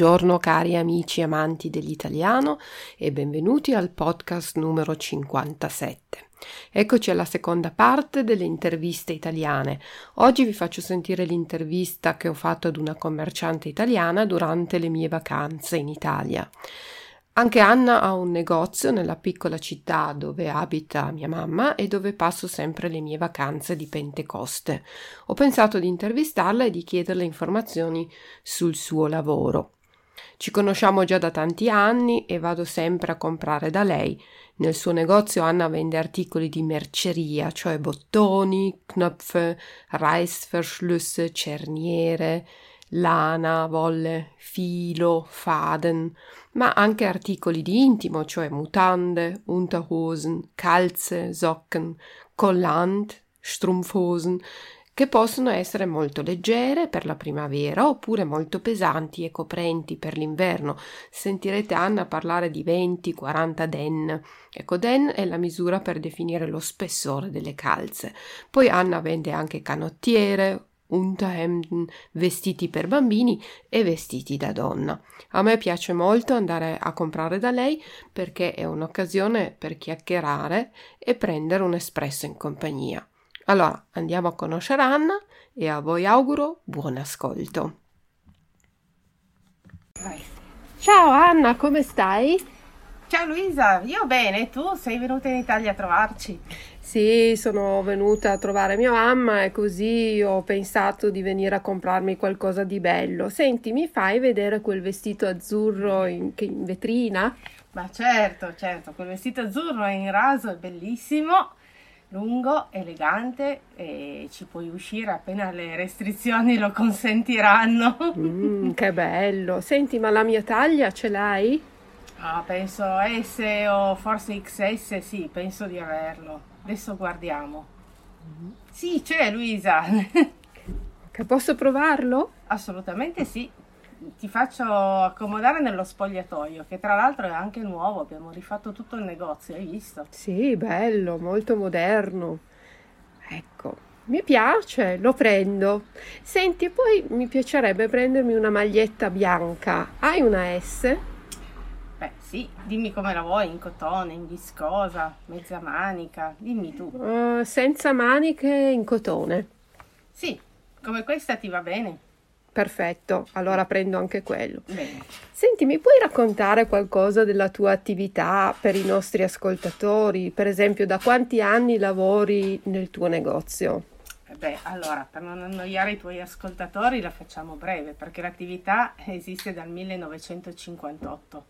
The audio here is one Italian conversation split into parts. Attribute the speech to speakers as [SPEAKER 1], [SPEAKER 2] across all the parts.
[SPEAKER 1] Buongiorno cari amici amanti dell'italiano e benvenuti al podcast numero 57. Eccoci alla seconda parte delle interviste italiane. Oggi vi faccio sentire l'intervista che ho fatto ad una commerciante italiana durante le mie vacanze in Italia. Anche Anna ha un negozio nella piccola città dove abita mia mamma e dove passo sempre le mie vacanze di Pentecoste. Ho pensato di intervistarla e di chiederle informazioni sul suo lavoro. Ci conosciamo già da tanti anni e vado sempre a comprare da lei. Nel suo negozio Anna vende articoli di merceria, cioè bottoni, knöpfe, Reißverschlüsse, cerniere, lana, volle, filo, faden, ma anche articoli di intimo, cioè mutande, Unterhosen, calze, Socken, Collant, Strumpfhosen, che possono essere molto leggere per la primavera oppure molto pesanti e coprenti per l'inverno. Sentirete Anna parlare di 20-40 den. Ecco, den è la misura per definire lo spessore delle calze. Poi Anna vende anche canottiere, Unterhemden, vestiti per bambini e vestiti da donna. A me piace molto andare a comprare da lei perché è un'occasione per chiacchierare e prendere un espresso in compagnia. Allora andiamo a conoscere Anna e a voi auguro buon ascolto. Vai. Ciao Anna, come stai?
[SPEAKER 2] Ciao Luisa, io bene, tu sei venuta in Italia a trovarci?
[SPEAKER 1] Sì, sono venuta a trovare mia mamma e così ho pensato di venire a comprarmi qualcosa di bello. Senti, mi fai vedere quel vestito azzurro in, in vetrina?
[SPEAKER 2] Ma certo, certo, quel vestito azzurro in raso, è bellissimo, lungo, elegante e ci puoi uscire appena le restrizioni lo consentiranno.
[SPEAKER 1] Mm, che bello! Senti, ma la mia taglia ce l'hai?
[SPEAKER 2] Ah, penso S o forse XS, sì, penso di averlo. Adesso guardiamo. Mm-hmm. Sì, c'è Luisa.
[SPEAKER 1] che posso provarlo?
[SPEAKER 2] Assolutamente sì. Ti faccio accomodare nello spogliatoio, che tra l'altro è anche nuovo, abbiamo rifatto tutto il negozio, hai visto?
[SPEAKER 1] Sì, bello, molto moderno. Ecco, mi piace, lo prendo. Senti, poi mi piacerebbe prendermi una maglietta bianca. Hai una S?
[SPEAKER 2] Beh, sì, dimmi come la vuoi, in cotone, in viscosa, mezza manica, dimmi tu.
[SPEAKER 1] Uh, senza maniche in cotone.
[SPEAKER 2] Sì, come questa ti va bene.
[SPEAKER 1] Perfetto, allora prendo anche quello.
[SPEAKER 2] Bene.
[SPEAKER 1] Senti, mi puoi raccontare qualcosa della tua attività per i nostri ascoltatori? Per esempio, da quanti anni lavori nel tuo negozio?
[SPEAKER 2] Eh beh, allora, per non annoiare i tuoi ascoltatori la facciamo breve, perché l'attività esiste dal 1958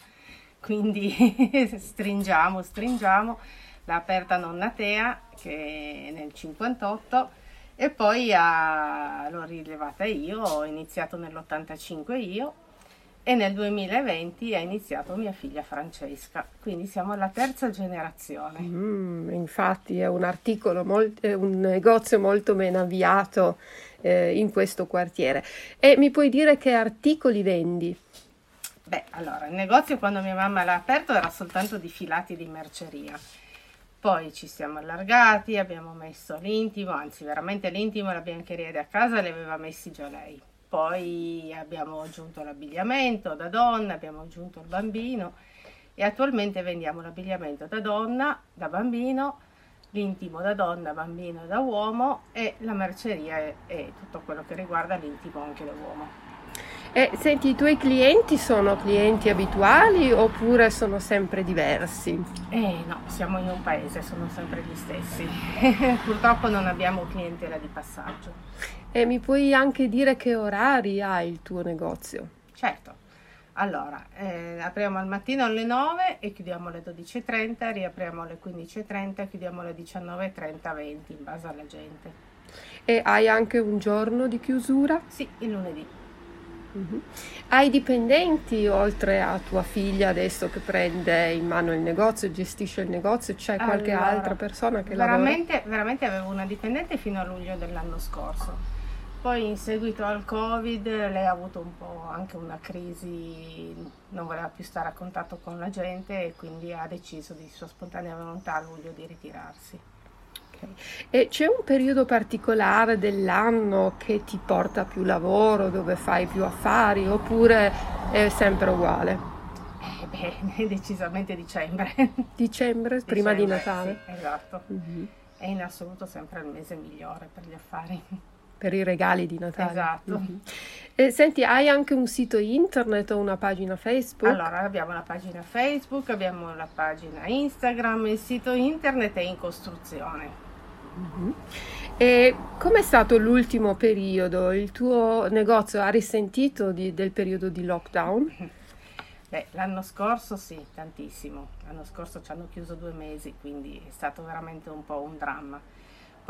[SPEAKER 2] quindi stringiamo, stringiamo, l'ha aperta nonna Tea che nel 58 e poi ha, l'ho rilevata io, ho iniziato nell'85 io e nel 2020 ha iniziato mia figlia Francesca, quindi siamo alla terza generazione.
[SPEAKER 1] Mm, infatti è un articolo, molt- è un negozio molto ben avviato eh, in questo quartiere. E mi puoi dire che articoli vendi?
[SPEAKER 2] Beh, allora, il negozio quando mia mamma l'ha aperto era soltanto di filati di merceria. Poi ci siamo allargati, abbiamo messo l'intimo, anzi veramente l'intimo e la biancheria da casa le aveva messi già lei. Poi abbiamo aggiunto l'abbigliamento da donna, abbiamo aggiunto il bambino e attualmente vendiamo l'abbigliamento da donna, da bambino, l'intimo da donna, bambino e da uomo e la merceria e tutto quello che riguarda l'intimo anche da uomo.
[SPEAKER 1] E senti, i tuoi clienti sono clienti abituali oppure sono sempre diversi?
[SPEAKER 2] Eh no, siamo in un paese, sono sempre gli stessi. Purtroppo non abbiamo clientela di passaggio.
[SPEAKER 1] E mi puoi anche dire che orari ha il tuo negozio?
[SPEAKER 2] Certo. Allora, eh, apriamo al mattino alle 9 e chiudiamo alle 12.30, riapriamo alle 15.30 e chiudiamo alle 19.30, 20 in base alla gente.
[SPEAKER 1] E hai anche un giorno di chiusura?
[SPEAKER 2] Sì, il lunedì.
[SPEAKER 1] Uh-huh. Hai dipendenti oltre a tua figlia adesso che prende in mano il negozio, gestisce il negozio? C'è qualche
[SPEAKER 2] allora,
[SPEAKER 1] altra persona che
[SPEAKER 2] veramente,
[SPEAKER 1] lavora?
[SPEAKER 2] Veramente avevo una dipendente fino a luglio dell'anno scorso. Poi in seguito al Covid lei ha avuto un po' anche una crisi, non voleva più stare a contatto con la gente e quindi ha deciso di sua spontanea volontà a luglio di ritirarsi.
[SPEAKER 1] E c'è un periodo particolare dell'anno che ti porta più lavoro, dove fai più affari, oppure è sempre uguale?
[SPEAKER 2] Eh beh, decisamente dicembre.
[SPEAKER 1] Dicembre, prima di Natale?
[SPEAKER 2] Sì, esatto. Mm-hmm. È in assoluto sempre il mese migliore per gli affari
[SPEAKER 1] per i regali di Natale.
[SPEAKER 2] Esatto. Mm-hmm.
[SPEAKER 1] E, senti, hai anche un sito internet o una pagina Facebook?
[SPEAKER 2] Allora, abbiamo la pagina Facebook, abbiamo la pagina Instagram, il sito internet è in costruzione.
[SPEAKER 1] E com'è stato l'ultimo periodo? Il tuo negozio ha risentito di, del periodo di lockdown?
[SPEAKER 2] Beh, l'anno scorso sì, tantissimo. L'anno scorso ci hanno chiuso due mesi, quindi è stato veramente un po' un dramma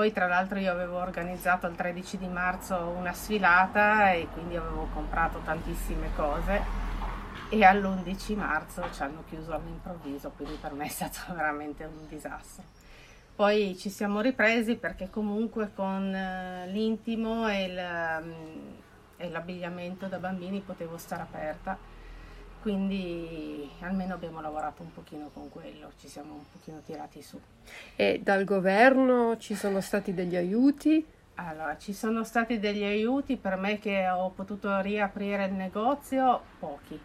[SPEAKER 2] poi tra l'altro io avevo organizzato il 13 di marzo una sfilata e quindi avevo comprato tantissime cose e all'11 marzo ci hanno chiuso all'improvviso, quindi per me è stato veramente un disastro. Poi ci siamo ripresi perché comunque con eh, l'intimo e, mm, e l'abbigliamento da bambini potevo stare aperta quindi almeno abbiamo lavorato un pochino con quello, ci siamo un pochino tirati su.
[SPEAKER 1] E dal governo ci sono stati degli aiuti?
[SPEAKER 2] Allora, ci sono stati degli aiuti per me che ho potuto riaprire il negozio, pochi,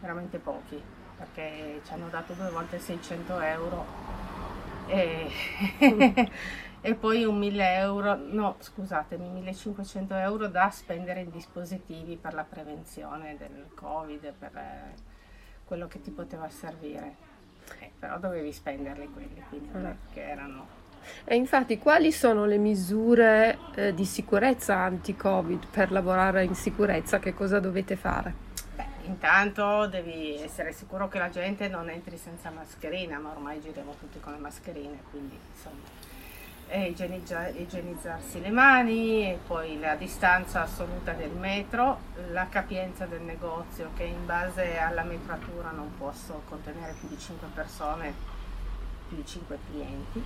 [SPEAKER 2] veramente pochi, perché ci hanno dato due volte 600 euro e e poi un 1000 euro, no scusatemi, 1500 euro da spendere in dispositivi per la prevenzione del covid, per eh, quello che ti poteva servire. Eh, però dovevi spenderli quelli, quindi non che erano...
[SPEAKER 1] E infatti quali sono le misure eh, di sicurezza anti-covid per lavorare in sicurezza? Che cosa dovete fare?
[SPEAKER 2] Intanto devi essere sicuro che la gente non entri senza mascherina, ma ormai giriamo tutti con le mascherine, quindi insomma igienizzarsi le mani e poi la distanza assoluta del metro, la capienza del negozio che in base alla metratura non posso contenere più di 5 persone, più di 5 clienti.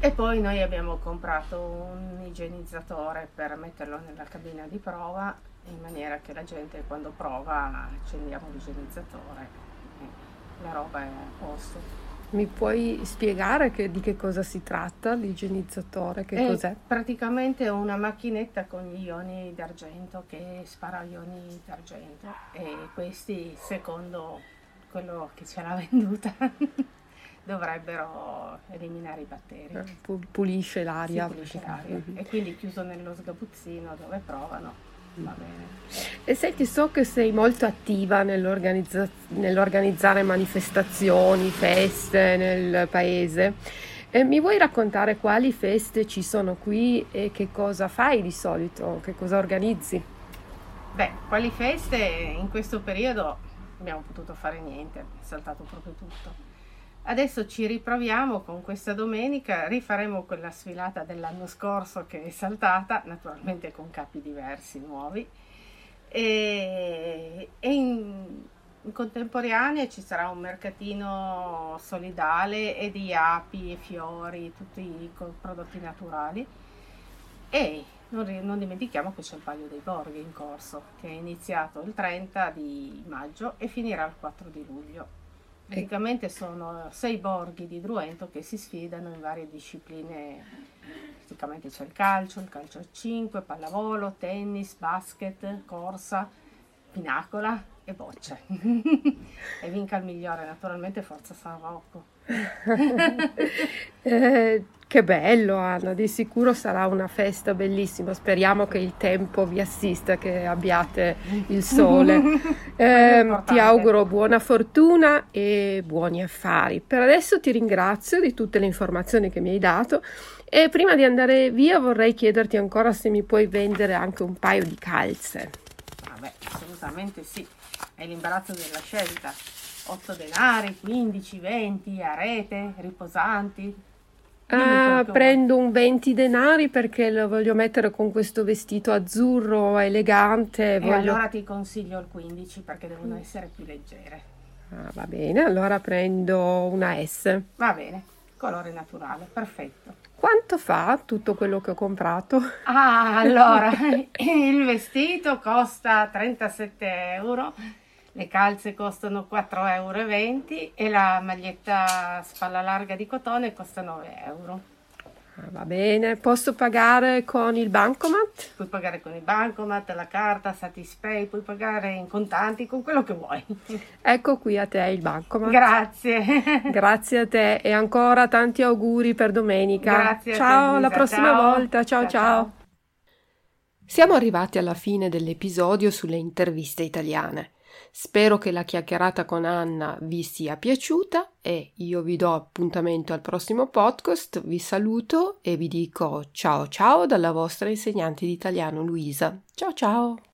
[SPEAKER 2] E poi noi abbiamo comprato un igienizzatore per metterlo nella cabina di prova in maniera che la gente quando prova accendiamo l'igienizzatore e la roba è a posto.
[SPEAKER 1] Mi puoi spiegare che, di che cosa si tratta l'igienizzatore? Che
[SPEAKER 2] è
[SPEAKER 1] cos'è?
[SPEAKER 2] Praticamente una macchinetta con gli ioni d'argento che spara ioni d'argento e questi, secondo quello che ce l'ha venduta, dovrebbero eliminare i batteri.
[SPEAKER 1] Pulisce l'aria.
[SPEAKER 2] Pulisce l'aria. Mm-hmm. E quindi chiuso nello sgabuzzino dove provano Va bene.
[SPEAKER 1] E senti, so che sei molto attiva nell'organizza- nell'organizzare manifestazioni, feste nel paese. E mi vuoi raccontare quali feste ci sono qui e che cosa fai di solito? Che cosa organizzi?
[SPEAKER 2] Beh, quali feste in questo periodo abbiamo potuto fare niente, è saltato proprio tutto. Adesso ci riproviamo con questa domenica, rifaremo quella sfilata dell'anno scorso che è saltata, naturalmente con capi diversi, nuovi, e, e in, in contemporanea ci sarà un mercatino solidale e di api e fiori, tutti i prodotti naturali. E non, non, dimentichiamo che c'è il Palio dei Borghi in corso, che è iniziato il 30 di maggio e finirà il 4 di luglio. Praticamente sono sei borghi di Druento che si sfidano in varie discipline. Praticamente c'è il calcio, il calcio a 5, pallavolo, tennis, basket, corsa, pinacola e bocce. e vinca il migliore, naturalmente Forza San Rocco.
[SPEAKER 1] eh, che bello Anna, di sicuro sarà una festa bellissima, speriamo che il tempo vi assista, che abbiate il sole. Eh, ti auguro buona fortuna e buoni affari. Per adesso ti ringrazio di tutte le informazioni che mi hai dato e prima di andare via vorrei chiederti ancora se mi puoi vendere anche un paio di calze.
[SPEAKER 2] Vabbè, assolutamente sì, è l'imbarazzo della scelta. 8 denari, 15, 20, a rete, riposanti,
[SPEAKER 1] Ah, prendo un 20 denari perché lo voglio mettere con questo vestito azzurro elegante.
[SPEAKER 2] E
[SPEAKER 1] voglio...
[SPEAKER 2] allora ti consiglio il 15 perché devono essere più leggere.
[SPEAKER 1] Ah, va bene, allora prendo una S.
[SPEAKER 2] Va bene, colore naturale, perfetto.
[SPEAKER 1] Quanto fa tutto quello che ho comprato?
[SPEAKER 2] Ah, allora, il vestito costa 37 euro le calze costano 4,20 euro e la maglietta spalla larga di cotone costa 9 euro.
[SPEAKER 1] Ah, va bene, posso pagare con il bancomat?
[SPEAKER 2] Puoi pagare con il bancomat, la carta, Satispay, puoi pagare in contanti, con quello che vuoi.
[SPEAKER 1] Ecco qui a te il bancomat.
[SPEAKER 2] Grazie.
[SPEAKER 1] Grazie a te e ancora tanti auguri per domenica.
[SPEAKER 2] Grazie.
[SPEAKER 1] Ciao, alla prossima
[SPEAKER 2] ciao.
[SPEAKER 1] volta. ciao. ciao. Siamo arrivati alla fine dell'episodio sulle interviste italiane. Spero che la chiacchierata con Anna vi sia piaciuta e io vi do appuntamento al prossimo podcast, vi saluto e vi dico ciao ciao dalla vostra insegnante di italiano Luisa. Ciao ciao!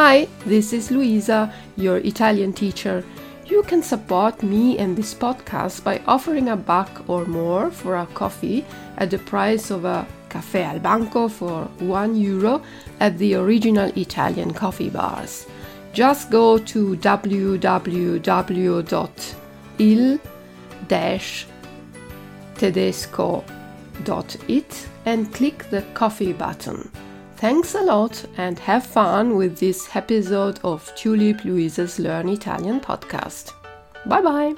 [SPEAKER 1] Hi, this is Luisa, your Italian teacher. You can support me and this podcast by offering a buck or more for a coffee at the price of a caffè al banco for 1 euro at the original Italian coffee bars. Just go to www.il-tedesco.it and click the coffee button. Thanks a lot and have fun with this episode of Tulip Luisa's Learn Italian podcast. Bye bye!